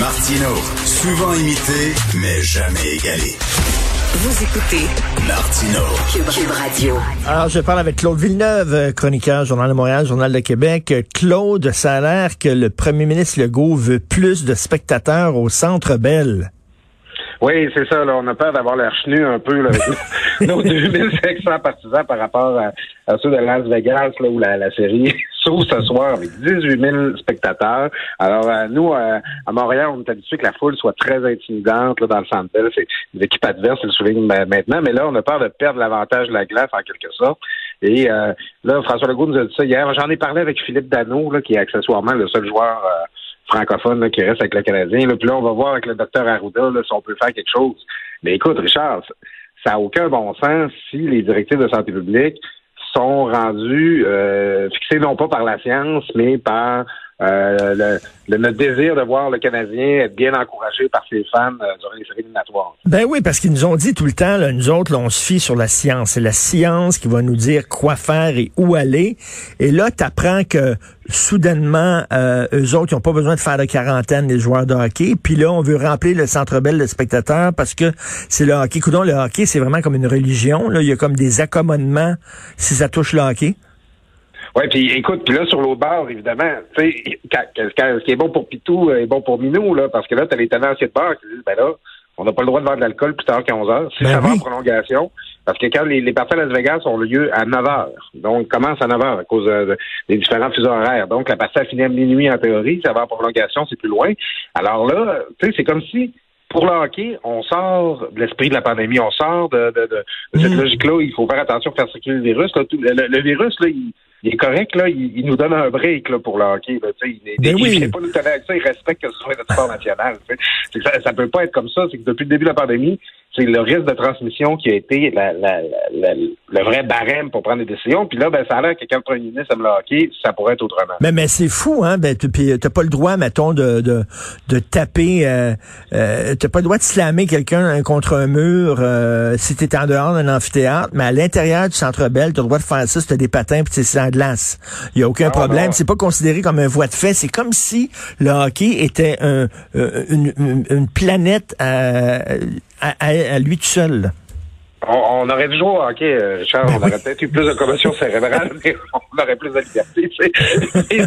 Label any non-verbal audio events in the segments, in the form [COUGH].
Martino, souvent imité, mais jamais égalé. Vous écoutez Martino. Cube, Radio. Alors, je parle avec Claude Villeneuve, euh, chroniqueur, Journal de Montréal, Journal de Québec. Euh, Claude, ça a l'air que le premier ministre Legault veut plus de spectateurs au Centre Bell. Oui, c'est ça. Là, on a peur d'avoir l'air chenu un peu, là, [LAUGHS] nos 2500 partisans par rapport à, ceux de Las Vegas, là, où la, série s'ouvre ce soir avec 18 000 spectateurs. Alors, euh, nous, euh, à Montréal, on est habitué que la foule soit très intimidante là, dans le centre belle. C'est l'équipe adverse, le souligne maintenant. Mais là, on a peur de perdre l'avantage de la glace, en quelque sorte. Et euh, là, François Legault nous a dit ça hier. J'en ai parlé avec Philippe Dano, là, qui est accessoirement le seul joueur francophone qui reste avec le Canadien. Là. Puis là, on va voir avec le docteur Arruda là, si on peut faire quelque chose. Mais écoute, Richard, ça n'a aucun bon sens si les directives de santé publique sont rendues euh, fixées non pas par la science, mais par euh, le, notre désir de voir le Canadien être bien encouragé par ses fans euh, durant les séries éliminatoires. Ben oui, parce qu'ils nous ont dit tout le temps, là, nous autres, là, on se fie sur la science. C'est la science qui va nous dire quoi faire et où aller. Et là, tu apprends que soudainement, euh, eux autres, ils n'ont pas besoin de faire de quarantaine, les joueurs de hockey. Puis là, on veut remplir le centre belle de spectateurs parce que c'est le hockey. Coudon, le hockey, c'est vraiment comme une religion. Là. Il y a comme des accommodements si ça touche le hockey. Oui, puis écoute, puis là, sur l'autre bord, évidemment, tu sais, ce qui est bon pour Pitou est bon pour Minou, là, parce que là, tu as les tenanciers de bar qui disent, ben là, on n'a pas le droit de vendre de l'alcool plus tard qu'à 11 heures. Si ben ça va en prolongation, parce que quand les, les parties à Las Vegas ont lieu à 9 heures, donc commence à 9 heures à cause des différents fuseaux horaires. Donc, la partie finit à minuit en théorie, ça va en prolongation, c'est plus loin. Alors là, tu sais, c'est comme si pour le hockey, on sort de l'esprit de la pandémie, on sort de, de, de, cette mm. logique-là. Il faut faire attention à faire circuler le virus. le, le, virus, là, il, il est correct, là, il, nous donne un break là, pour le hockey. Là, il ben il ne pas nous ça, il respecte que ce soit notre sport national. Ça, ça peut pas être comme ça. C'est que depuis le début de la pandémie, c'est le risque de transmission qui a été la, la, la, le vrai barème pour prendre des décisions. Puis là, ben, ça a l'air que quand le premier ministre aime le hockey, ça pourrait être autrement. Mais, mais c'est fou, hein? Ben, puis t'as pas le droit, mettons, de, de, de taper, euh, euh, t'as pas le droit de slammer quelqu'un contre un mur euh, si t'es en dehors d'un amphithéâtre, mais à l'intérieur du Centre Bell, t'as le droit de faire ça si t'as des patins puis c'est en glace. Il y a aucun ah, problème. C'est pas considéré comme un voie de fait. C'est comme si le hockey était un, euh, une, une, planète à, à, lui tout seul. On, aurait dû jouer au hockey, euh, Richard. Ben on aurait peut-être eu plus de commotion cérébrale, [LAUGHS] mais on aurait plus de liberté. [LAUGHS]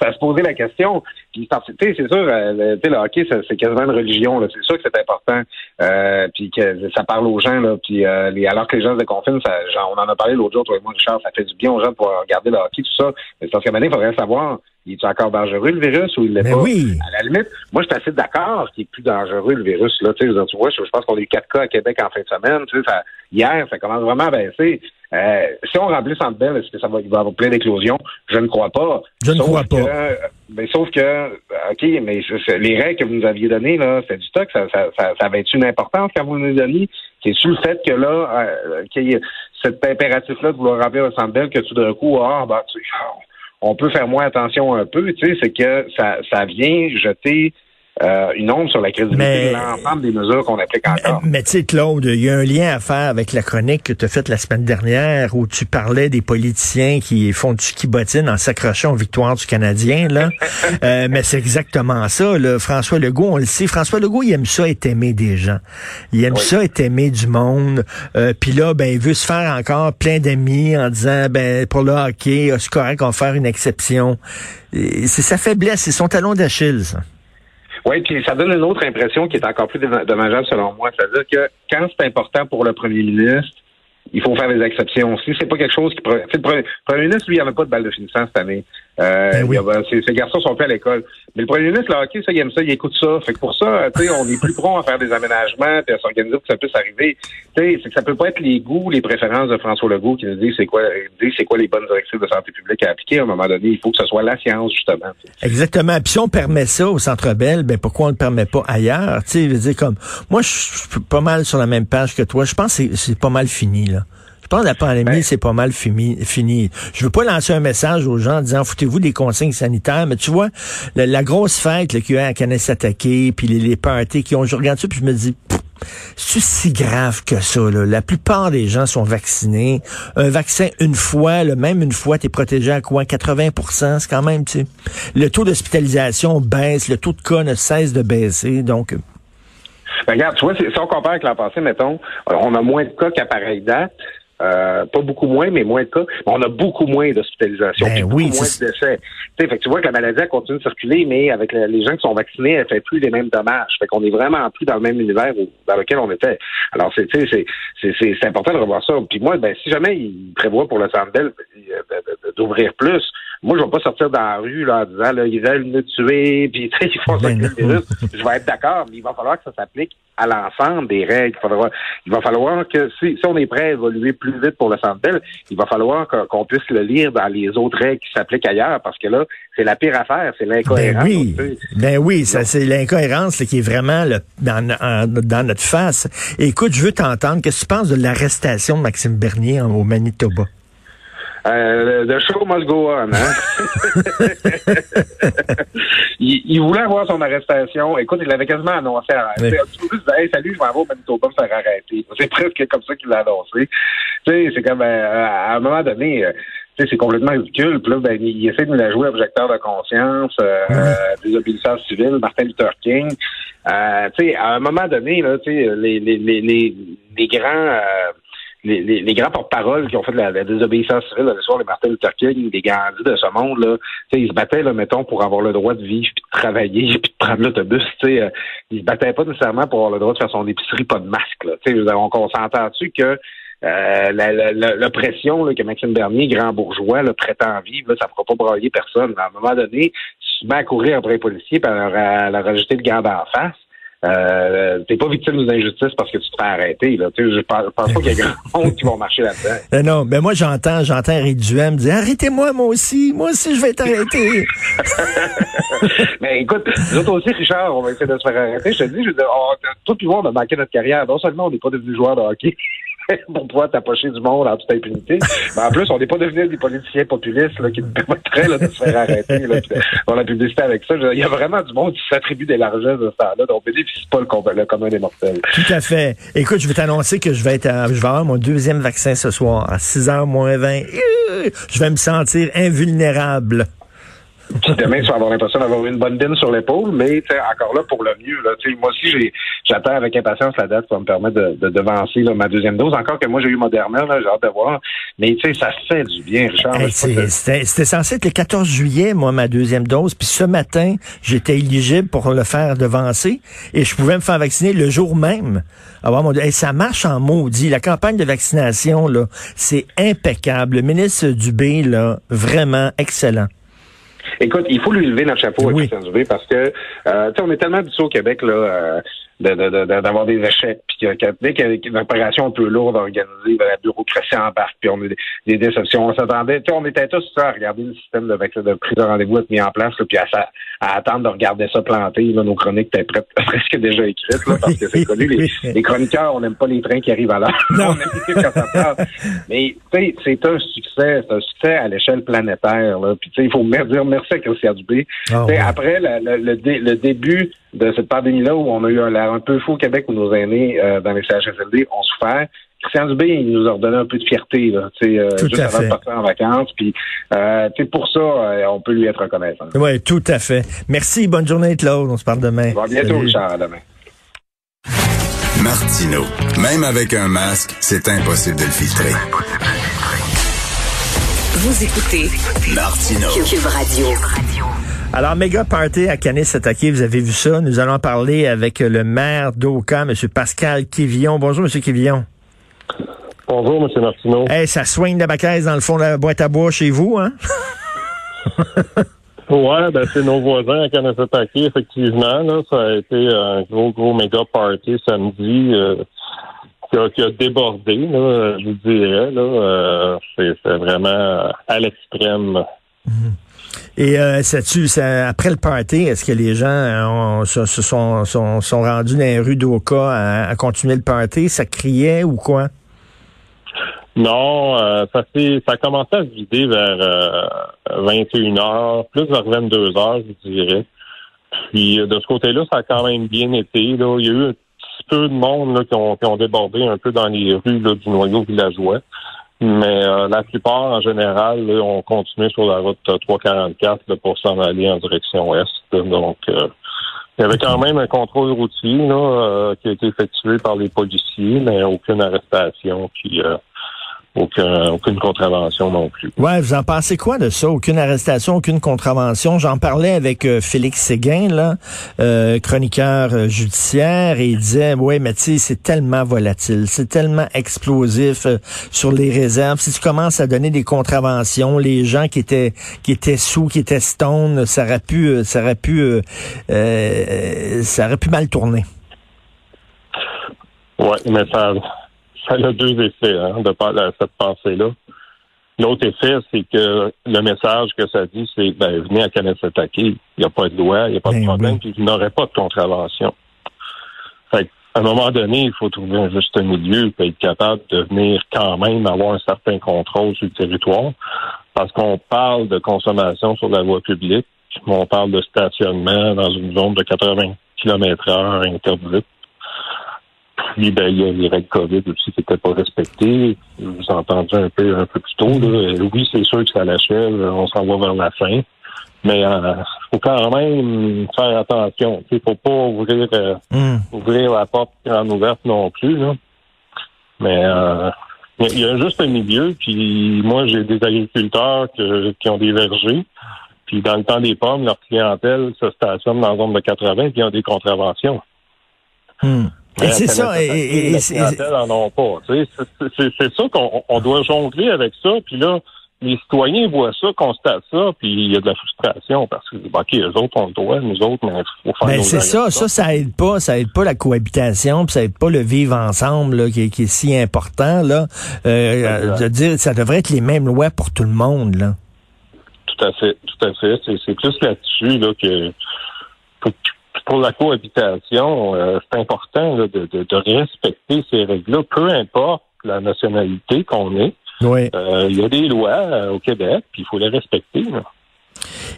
ça, se posait la question. Puis, c'est sûr, euh, le, hockey, c'est quasiment une religion. C'est sûr que c'est important. Euh, puis que ça parle aux gens. Là, puis alors que les gens se déconfinent, ça, on en a parlé l'autre jour, toi et moi, Richard, ça fait du bien aux gens de pouvoir regarder le hockey, tout ça. Mais parce qu'à un moment il faudrait savoir il est encore dangereux le virus ou il l'est ben pas? Oui. À la limite, moi je suis assez d'accord qu'il est plus dangereux le virus. Là, tu, sais, tu vois, je, pense qu'on a eu quatre cas à Québec en fin de semaine. Tu sais, ça, hier, ça commence vraiment à baisser. Euh, si on remplit Centre Bell, est-ce que ça va, il va y avoir plein d'éclosions? Je ne crois pas. Je ne crois pas. mais sauf que, OK, mais les règles que vous nous aviez données, là, c'est du stock, ça, ça, ça, ça avait une importance quand vous nous donniez? C'est sur le fait que là, euh, qu'il y ait cet impératif-là de vouloir remplir le Centre Bell, que tout d'un coup, ah, bah, tu on peut faire moins attention un peu, tu sais, c'est que ça, ça vient jeter euh, une onde sur la crédibilité de l'ensemble des mesures qu'on applique encore. Mais, tu sais, Claude, il y a un lien à faire avec la chronique que tu as faite la semaine dernière où tu parlais des politiciens qui font du kibotine en s'accrochant aux victoires du Canadien. Là. [LAUGHS] euh, mais c'est exactement ça. Là. François Legault, on le sait, François Legault, il aime ça être aimé des gens. Il aime ça être aimé du monde. Euh, Puis là, ben, il veut se faire encore plein d'amis en disant, ben, pour le hockey, c'est correct, on va faire une exception. C'est sa faiblesse, c'est son talon d'Achille, ça. Oui, puis ça donne une autre impression qui est encore plus dommageable selon moi. C'est-à-dire que quand c'est important pour le premier ministre, il faut faire des exceptions. Si c'est pas quelque chose qui... Le premier ministre, lui, il n'y avait pas de balle de finissant cette année. Euh, ben oui. ces, garçons sont plus à l'école. Mais le premier ministre, là, OK, ça, il aime ça, il écoute ça. Fait que pour ça, tu sais, on est plus prompt à faire des aménagements et à s'organiser pour que ça puisse arriver. Tu sais, c'est que ça peut pas être les goûts, les préférences de François Legault qui nous dit c'est quoi, dit c'est quoi les bonnes directives de santé publique à appliquer. À un moment donné, il faut que ce soit la science, justement. Exactement. Puis si on permet ça au Centre Bell, ben pourquoi on ne le permet pas ailleurs? Tu sais, je veux dire, comme, moi, je suis pas mal sur la même page que toi. Je pense que c'est pas mal fini, là. Je pense que la pandémie, ben- c'est pas mal fini, fini. Je veux pas lancer un message aux gens en disant foutez-vous des consignes sanitaires, mais tu vois, la, grosse fête qu'il y a à s'attaquer, puis les, les parties qui ont, je regarde ça, puis je me dis, c'est si grave que ça. Là? La plupart des gens sont vaccinés. Un vaccin une fois, le même une fois, tu es protégé à quoi? 80% c'est quand même, tu sais. Le taux d'hospitalisation baisse, le taux de cas ne cesse de baisser. Donc, ben, regarde, tu vois, si on compare avec l'an passé, mettons, on a moins de cas qu'à pareille date. Euh, pas beaucoup moins, mais moins de cas. On a beaucoup moins d'hospitalisation, ben beaucoup oui, moins de décès. Fait que tu vois que la maladie elle continue de circuler, mais avec le- les gens qui sont vaccinés, elle fait plus les mêmes dommages. Fait qu'on est vraiment plus dans le même univers où- dans lequel on était. Alors, c'est, c'est, important de revoir ça. Puis moi, ben, si jamais ils prévoient pour le Bell, euh, d'ouvrir plus, moi, je vais pas sortir dans la rue là, en disant là, ils veulent nous tuer, puis [LAUGHS] tu sais, ils font ça Ben virus. Je vais être d'accord, mais il va falloir que ça s'applique à l'ensemble des règles. Il, faudra, il va falloir que si, si on est prêt à évoluer plus vite pour le Centre il va falloir qu'on puisse le lire dans les autres règles qui s'appliquent ailleurs, parce que là, c'est la pire affaire, c'est Ben l'incohérence. oui, tu sais. ben oui, ça c'est l'incohérence qui est vraiment dans, notre face. Et écoute, je veux t'entendre. Qu'est-ce que tu penses de l'arrestation de Maxime Bernier en- au Manitoba? Euh, the show must go on. Hein? [LAUGHS] il, il voulait avoir son arrestation. Écoute, il l'avait quasiment annoncé. À, Oui. Tu peux juste dire, hey, salut, je m'en vais au Manitoba me faire arrêter. C'est presque comme ça qu'il l'a annoncé. Tu sais, c'est comme euh, à un moment donné. euh, tu sais, c'est complètement ridicule. Puis là, ben, il essaie de nous la jouer objecteur de conscience, euh, euh, désobéissance civile, Martin Luther King. Euh, tu sais, à un moment donné, là, tu sais, les, les, les, les, les grands euh, les, les, les grands porte-paroles qui ont fait la, la désobéissance civile le soir, les Martin Luther King, les Gandhi de ce monde, là, ils se battaient, là, mettons, pour avoir le droit de vivre, puis de travailler, [LAUGHS] puis de prendre l'autobus, euh, ils se battaient pas nécessairement pour avoir le droit de faire son épicerie, pas de masque, là, on, on s'entend dessus que euh, l'oppression que Maxime Bernier, grand bourgeois, là, prétend vivre, là, ça fera pas brailler personne. À un moment donné, si tu mets à courir après les policiers, puis à leur, à leur rajouter le garde en face, euh, t'es pas victime d'une injustice parce que tu te fais arrêter. Là. Tu sais, Je pense, pas qu'il y a grand [LAUGHS] monde qui vont marcher là-dedans. Non, non, mais moi j'entends, j'entends Eric Duhem dire arrêtez-moi moi aussi, moi aussi je vais être arrêté. [LAUGHS] Mais écoute, nous autres aussi, Richard, on va essayer de se faire arrêter. Je te dis, je veux dire, on, tout le monde a manqué notre carrière. Non seulement on n'est pas devenu joueur de hockey [LAUGHS] pour pouvoir t'approcher du monde en toute impunité, mais en plus, on n'est pas devenu des politiciens populistes qui nous permettraient de se faire arrêter. Là, faire la publicité avec ça. Il y a vraiment du monde qui s'attribue des largesses de temps-là, donc on bénéficie pas le, com- commun des mortels. Tout à fait. Écoute, je vais t'annoncer que je vais être je vais avoir mon deuxième vaccin ce soir à 6h moins 20. Euh, Je vais me sentir invulnérable. Puis demain, tu vas avoir l'impression d'avoir une bonne dîne sur l'épaule, mais tu sais, encore là pour le mieux. Là, Tu sais, moi aussi, j'attends avec impatience la date qui va me permettre de, de devancer là, ma deuxième dose. Encore que moi, j'ai eu Moderna, j'ai hâte de voir. Mais tu sais, ça fait du bien, Richard. Hey, C'était censé être le 14 juillet, moi, ma deuxième dose. Puis ce matin, j'étais éligible pour le faire devancer et je pouvais me faire vacciner le jour même. Avoir mon... Hey, ça marche en maudit. La campagne de vaccination, là, c'est impeccable. Le ministre Dubé, là, vraiment excellent. Écoute, il faut lui lever notre chapeau à Oui. Christian Dubé parce que euh, tu sais, on est tellement habitué au Québec là euh, de- de- de- de- d'avoir des échecs, puis dès qu'il y a une opération un peu lourde organisée, ben, la bureaucratie embarque, puis on a des, des déceptions. On s'attendait, tu sais, on était tous ça, à regarder le système de, de prise de rendez-vous être mis en place, là, puis à, à attendre de regarder ça planter. Là, nos chroniques étaient prêtes, [LAUGHS] presque déjà écrites, là, parce que c'est connu. Les, [LAUGHS] les chroniqueurs, on n'aime pas les trains qui arrivent à l'heure. Non. on aime quand ça. Mais tu sais, c'est un succès, c'est un succès à l'échelle planétaire. Là. Puis tu sais, il faut dire merci à Christian Dubé. Ah, ouais. Après la- la- le, dé- le début de cette pandémie-là où on a eu un l'air un peu fou au Québec où nos aînés euh, dans les CHSLD ont souffert, Christian Dubé, il nous a redonné un peu de fierté, là, tu sais, euh, Tout juste à avant fait. de partir en vacances. Puis, euh, tu sais, pour ça, euh, on peut lui être reconnaissant. Oui, tout à fait. Merci, bonne journée, Claude. On se parle demain. Bon, à bientôt, Salut. Richard, à demain. Martino. Même avec un masque, c'est impossible de le filtrer. Vous écoutez Martino. Cube Radio. Alors, méga party à Canis-Attaqué, vous avez vu ça. Nous allons parler avec le maire d'Oka, M. Pascal Quivillon. Bonjour, M. Quivillon. Bonjour, M. Martineau. Hey, ça soigne la bacaise dans le fond de la boîte à bois chez vous, hein? [LAUGHS] Ouais, ben c'est nos voisins à Kanesataki, effectivement. Là, ça a été un gros, gros méga party samedi euh, qui, a, qui a débordé, là, je vous dirais. Là, euh, c'est, c'est vraiment à l'extrême. Et euh, sais-tu, ça- après le party, est-ce que les gens euh, se, se sont, sont, sont rendus dans les rues d'Oka à, à continuer le party? Ça criait ou quoi? Non, euh, ça ça a commencé à se vider vers euh, 21 heures, plus vers 22 heures, je dirais. Puis euh, de ce côté-là, ça a quand même bien été. Là. Il y a eu un petit peu de monde là, qui, ont, qui ont débordé un peu dans les rues là, du noyau villageois. Mais euh, la plupart, en général, là, ont continué sur la route 344 là, pour s'en aller en direction ouest. Donc, euh, il y avait quand même un contrôle routier là, euh, qui a été effectué par les policiers, mais aucune arrestation qui aucun, aucune contravention non plus. Ouais, vous en pensez quoi de ça? Aucune arrestation, aucune contravention. J'en parlais avec euh, Félix Séguin, là, euh, chroniqueur euh, judiciaire, et il disait, ouais, mais tu sais, c'est tellement volatile, c'est tellement explosif sur les réserves. Si tu commences à donner des contraventions, les gens qui étaient qui étaient sous, qui étaient stone, ça aurait pu, ça aurait pu, ça aurait pu mal tourner. Ouais, mais ça ça a deux effets hein, de cette pensée-là. L'autre effet, c'est que le message que ça dit, c'est ben, venez à s'attaquer. Il n'y a pas de loi, il n'y a pas de ben problème, puis il n'aurait pas de contravention. Fait à un moment donné, il faut trouver un juste milieu et être capable de venir quand même avoir un certain contrôle sur le territoire. Parce qu'on parle de consommation sur la voie publique, on parle de stationnement dans une zone de 80 km heure interdite. Puis, ben, il y a les règles COVID aussi qui n'étaient pas respectées. Vous entendu un peu, un peu plus tôt. Là. Oui, c'est sûr que ça l'achève. On s'en va vers la fin. Mais il euh, faut quand même faire attention. Il faut pas ouvrir, euh, hmm. ouvrir la porte en ouverte non plus. Là. Mais euh, il y a juste un milieu. Puis moi, j'ai des agriculteurs qui ont des vergers. Puis dans le temps des pommes, leur clientèle se stationne dans la zone de 80 puis ils ont des contraventions. Hmm. C'est ça. Et, c'est ça qu'on doit jongler avec ça. Puis là, les citoyens voient ça, constatent ça, puis il y a de la frustration parce que, OK, eux autres ont le droit, nous autres, mais il faut faire ben, c'est ça, ça, ça aide pas, ça aide pas la cohabitation, puis ça aide pas le vivre ensemble, là, qui, est si important, là. Euh, de dire, ça devrait être les mêmes lois pour tout le monde, là. Tout à fait, tout à fait. C'est plus là-dessus, là, que, pour la cohabitation, euh, c'est important de, respecter ces règles-là, peu importe la nationalité qu'on est. Euh, il y a des lois euh, au Québec, puis il faut les respecter.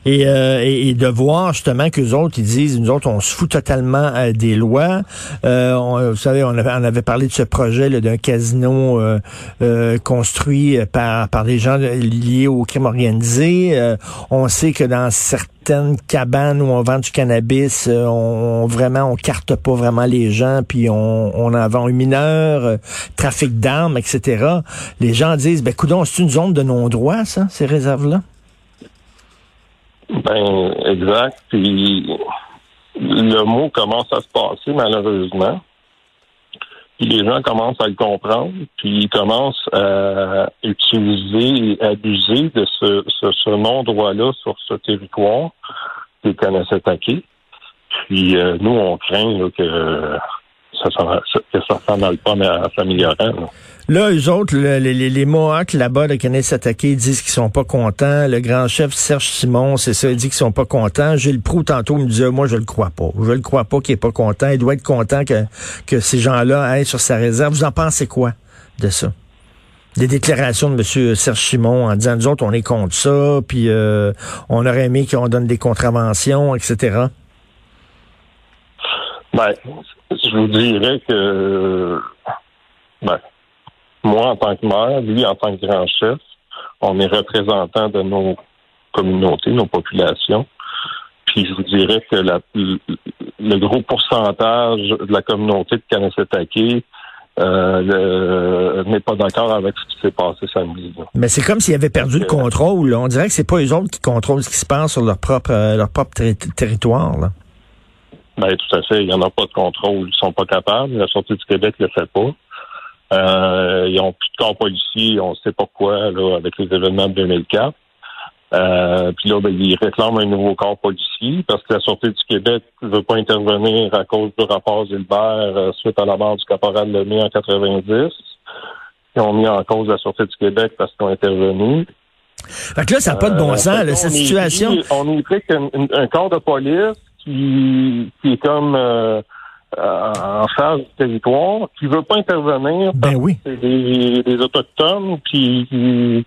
Et, de voir justement que les autres, ils disent, nous autres, on se fout totalement des lois. vous savez, on avait, on avait parlé de ce projet d'un casino construit par, par des gens liés au crime organisé. on sait que dans certaines cabanes où on vend du cannabis, euh, on, vraiment on carte pas vraiment les gens, puis on, on en vend un mineur, euh, trafic d'armes, etc. Les gens disent, ben coudon, c'est une zone de non-droit, ça, ces réserves-là? Ben, exact. Puis le mot commence à se passer, malheureusement. Puis les gens commencent à le comprendre, puis ils commencent à utiliser et abuser de ce, ce, non-droit-là sur ce territoire qu'ils connaissent attaquer. Puis euh, nous, on craint que ça ne s'en pas à s'améliorer. Là, eux autres, les, les, Mohawks là-bas de Kenneth s'attaquer disent qu'ils sont pas contents. Le grand chef Serge Simon, c'est ça, il dit qu'ils sont pas contents. Gilles Proux, tantôt, me disait, moi, je le crois pas. Je le crois pas qu'il est pas content. Il doit être content que, que ces gens-là aillent sur sa réserve. Vous en pensez quoi de ça? Des déclarations de M. Serge Simon en disant, nous autres, on est contre ça, puis euh, on aurait aimé qu'on donne des contraventions, etc. Ben, je vous dirais que, ben, moi, en tant que maire, lui, en tant que grand chef, on est représentant de nos communautés, nos populations. Puis je vous dirais que le, gros pourcentage de la communauté de Kanessetake euh, n'est pas d'accord avec ce qui s'est passé samedi. Mais c'est comme s'ils avaient perdu le contrôle. On dirait que c'est pas eux autres qui contrôlent ce qui se passe sur leur propre euh, leur propre territoire. Là. Ben, tout à fait. Il n'y en a pas de contrôle. Ils sont pas capables. La sortie du Québec ne le fait pas. Euh, ils ont plus de corps policiers, on ne sait pas quoi, là, avec les événements de 2004. Euh, puis là, ben, ils réclament un nouveau corps policier parce que la Sûreté du Québec ne veut pas intervenir à cause du rapport Gilbert euh, suite à la mort du caporal Lemay en 90. Ils ont mis en cause la Sûreté du Québec parce qu'ils ont intervenu. Fait que là, ça n'a pas de bon euh, sens, cette situation. on est pris qu'un corps de police qui, qui est comme euh, en charge du territoire, qui veut pas intervenir ben oui. c'est des, des, autochtones, puis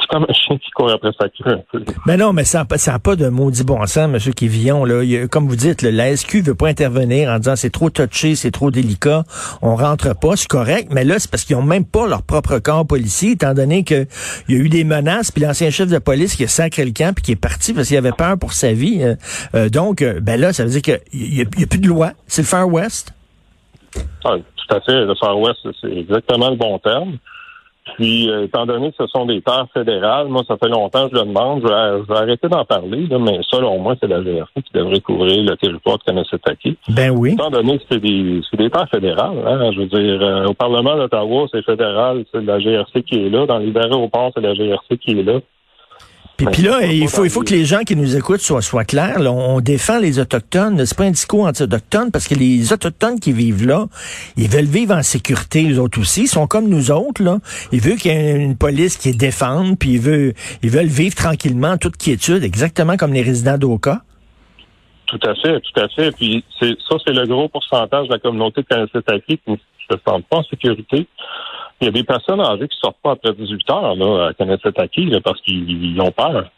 c'est comme un chien qui court après sa queue un peu. Mais non, mais ça n'a pas de maudit bon sens, M. Quivillon. Là. Il comme vous dites, là, la SQ veut pas intervenir en disant c'est trop touché, c'est trop délicat, on rentre pas, c'est correct. Mais là, c'est parce qu'ils ont même pas leur propre corps policier, étant donné que il y a eu des menaces, puis l'ancien chef de police qui a sacré le camp, puis qui est parti parce qu'il avait peur pour sa vie. Euh, euh, donc, euh, ben là, ça veut dire qu'il y, a- a plus de loi. C'est le Far West. Ah, tout à fait. Le Far West, c'est exactement le bon terme. Puis, euh, étant donné que ce sont des terres fédérales, moi, ça fait longtemps que je le demande. Je vais, je vais arrêter d'en parler, là, mais selon moi, c'est la GRC qui devrait couvrir le territoire de Kanessetaki. Ben oui. Étant donné que c'est des, c'est des terres fédérales, hein, je veux dire, euh, au Parlement d'Ottawa, c'est fédéral, c'est la GRC qui est là. Dans les aéroports, c'est la GRC qui est là. Puis, puis là, il faut, il faut que les gens qui nous écoutent soient, soient clairs. là. on défend les Autochtones. C'est pas un discours anti-autochtone? Parce que les Autochtones qui vivent là, ils veulent vivre en sécurité, eux autres aussi. Ils sont comme nous autres. Là. Ils veulent qu'il y ait une police qui les défende, puis ils veulent, ils veulent vivre tranquillement, en toute quiétude, exactement comme les résidents d'Oka. Tout à fait, tout à fait. Puis c'est ça, c'est le gros pourcentage de la communauté de Kanessetaki qui ne se sentent pas en sécurité. Il y a des personnes âgées qui sortent pas après 18 heures là, à Kanessetaki là, parce qu'ils ils ont peur.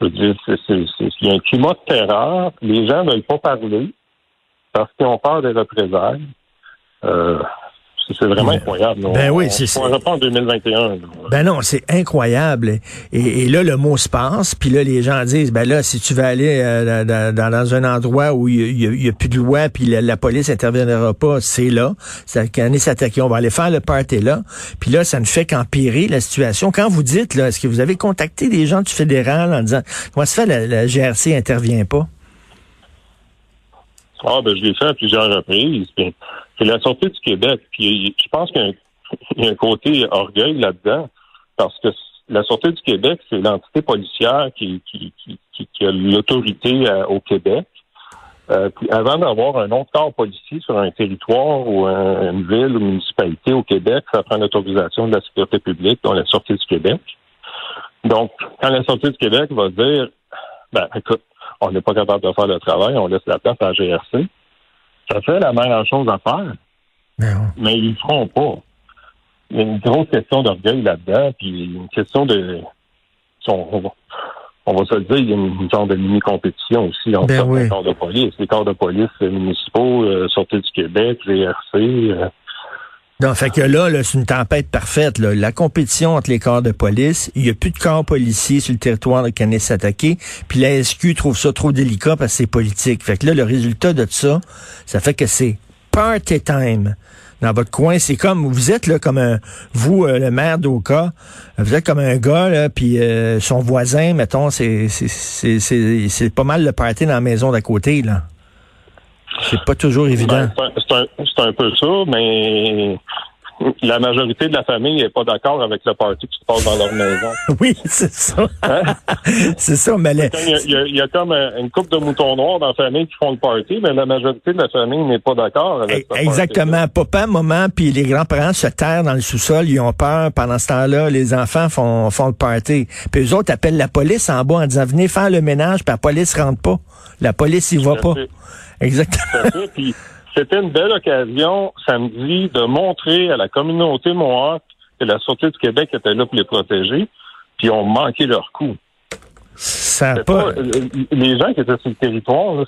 Je veux dire, c'est, il y a un climat de terreur. Les gens ne pas parler parce qu'ils ont peur des représailles. Euh, c'est, vraiment Ben, incroyable. ben on, oui, on c'est- pas en 2021. là. Ben non, c'est incroyable. Et, et là, le mot se passe, puis là, les gens disent, ben là, si tu vas aller euh, dans, un endroit où il y a- plus de loi, puis la, la police interviendra pas, c'est là. C'est qu'on est s'attaquer, on va aller faire le party là. Puis là, ça ne fait qu'empirer la situation. Quand vous dites, là, est-ce que vous avez contacté des gens du fédéral en disant, comment se fait la, la GRC intervient pas? Ah, ben, je l'ai fait à plusieurs reprises. Puis, C'est la sortie du Québec. Puis, je pense qu'il y a un, côté orgueil là-dedans. Parce que la sortie du Québec, c'est l'entité policière qui, qui, qui, qui- a l'autorité euh, au Québec. Euh, puis avant d'avoir un autre corps policier sur un territoire ou un- une ville ou une municipalité au Québec, ça prend l'autorisation de la sécurité publique, dont la sortie du Québec. Donc, quand la sortie du Québec va dire, ben, écoute, on n'est pas capable de faire le travail, on laisse la place à la GRC, ça fait la meilleure chose à faire, Non. mais ils le feront pas. Il y a une grosse question d'orgueil là-dedans, puis une question de... On, va, on va se le dire, il y a une, une genre de mini-compétition aussi entre Ben oui. corps de police. Les corps de police municipaux, euh, Sûreté du Québec, GRC... euh, Non, fait que là, là c'est une tempête parfaite. Là. La compétition entre les corps de police, il n'y a plus de corps policiers sur le territoire de Kanesatake, puis la SQ trouve ça trop délicat parce que c'est politique. Fait que là, le résultat de ça, ça fait que c'est party time. Dans votre coin, c'est comme vous êtes là comme un vous euh, le maire d'Oka, vous êtes comme un gars là puis euh, son voisin mettons c'est c'est c'est pas mal le party dans la maison d'à côté là. C'est pas toujours évident. Ben, c'est un, un peu ça, mais la majorité de la famille n'est pas d'accord avec le party qui se passe dans leur maison. [LAUGHS] Oui, c'est ça. Hein? c'est ça, mais Il y, a, il y a- il y a comme euh, une couple de moutons noirs dans la famille qui font le party, mais la majorité de la famille n'est pas d'accord avec ça. Exactement. Papa, maman, puis les grands-parents se terrent dans le sous-sol, ils ont peur. Pendant ce temps-là, les enfants font, font le party. Puis eux autres appellent la police en bas en disant venez faire le ménage, puis la police rentre pas. La police y va pas. Exactement. C'était une belle occasion samedi de montrer à la communauté Mohawk que la Sûreté du Québec était là pour les protéger, puis ils ont manqué leur coup. Ça a pas. pas- euh, les gens qui étaient sur le territoire, là,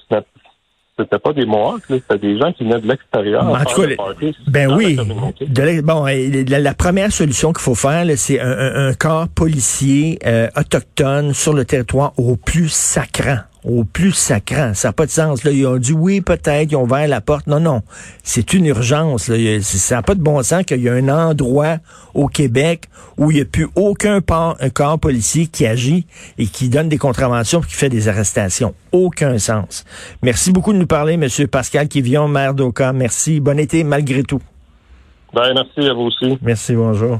c'était pas des Mohawks, c'était des gens qui venaient de l'extérieur. En tout cas, le Ben oui. De bon, la, la première solution qu'il faut faire, c'est un corps policier euh, autochtone sur le territoire au plus sacrant. Au plus sacrant. Ça n'a pas de sens. Là. Ils ont dit oui, peut-être, ils ont ouvert la porte. Non, non. C'est une urgence. Là. Ça n'a pas de bon sens qu'il y a un endroit au Québec où il n'y a plus aucun port- un corps policier qui agit et qui donne des contraventions et qui fait des arrestations. Aucun sens. Merci beaucoup de nous parler, M. Pascal Kivion, maire d'Oka. Merci. Bon été malgré tout. Ben, merci à vous aussi. Merci, bonjour.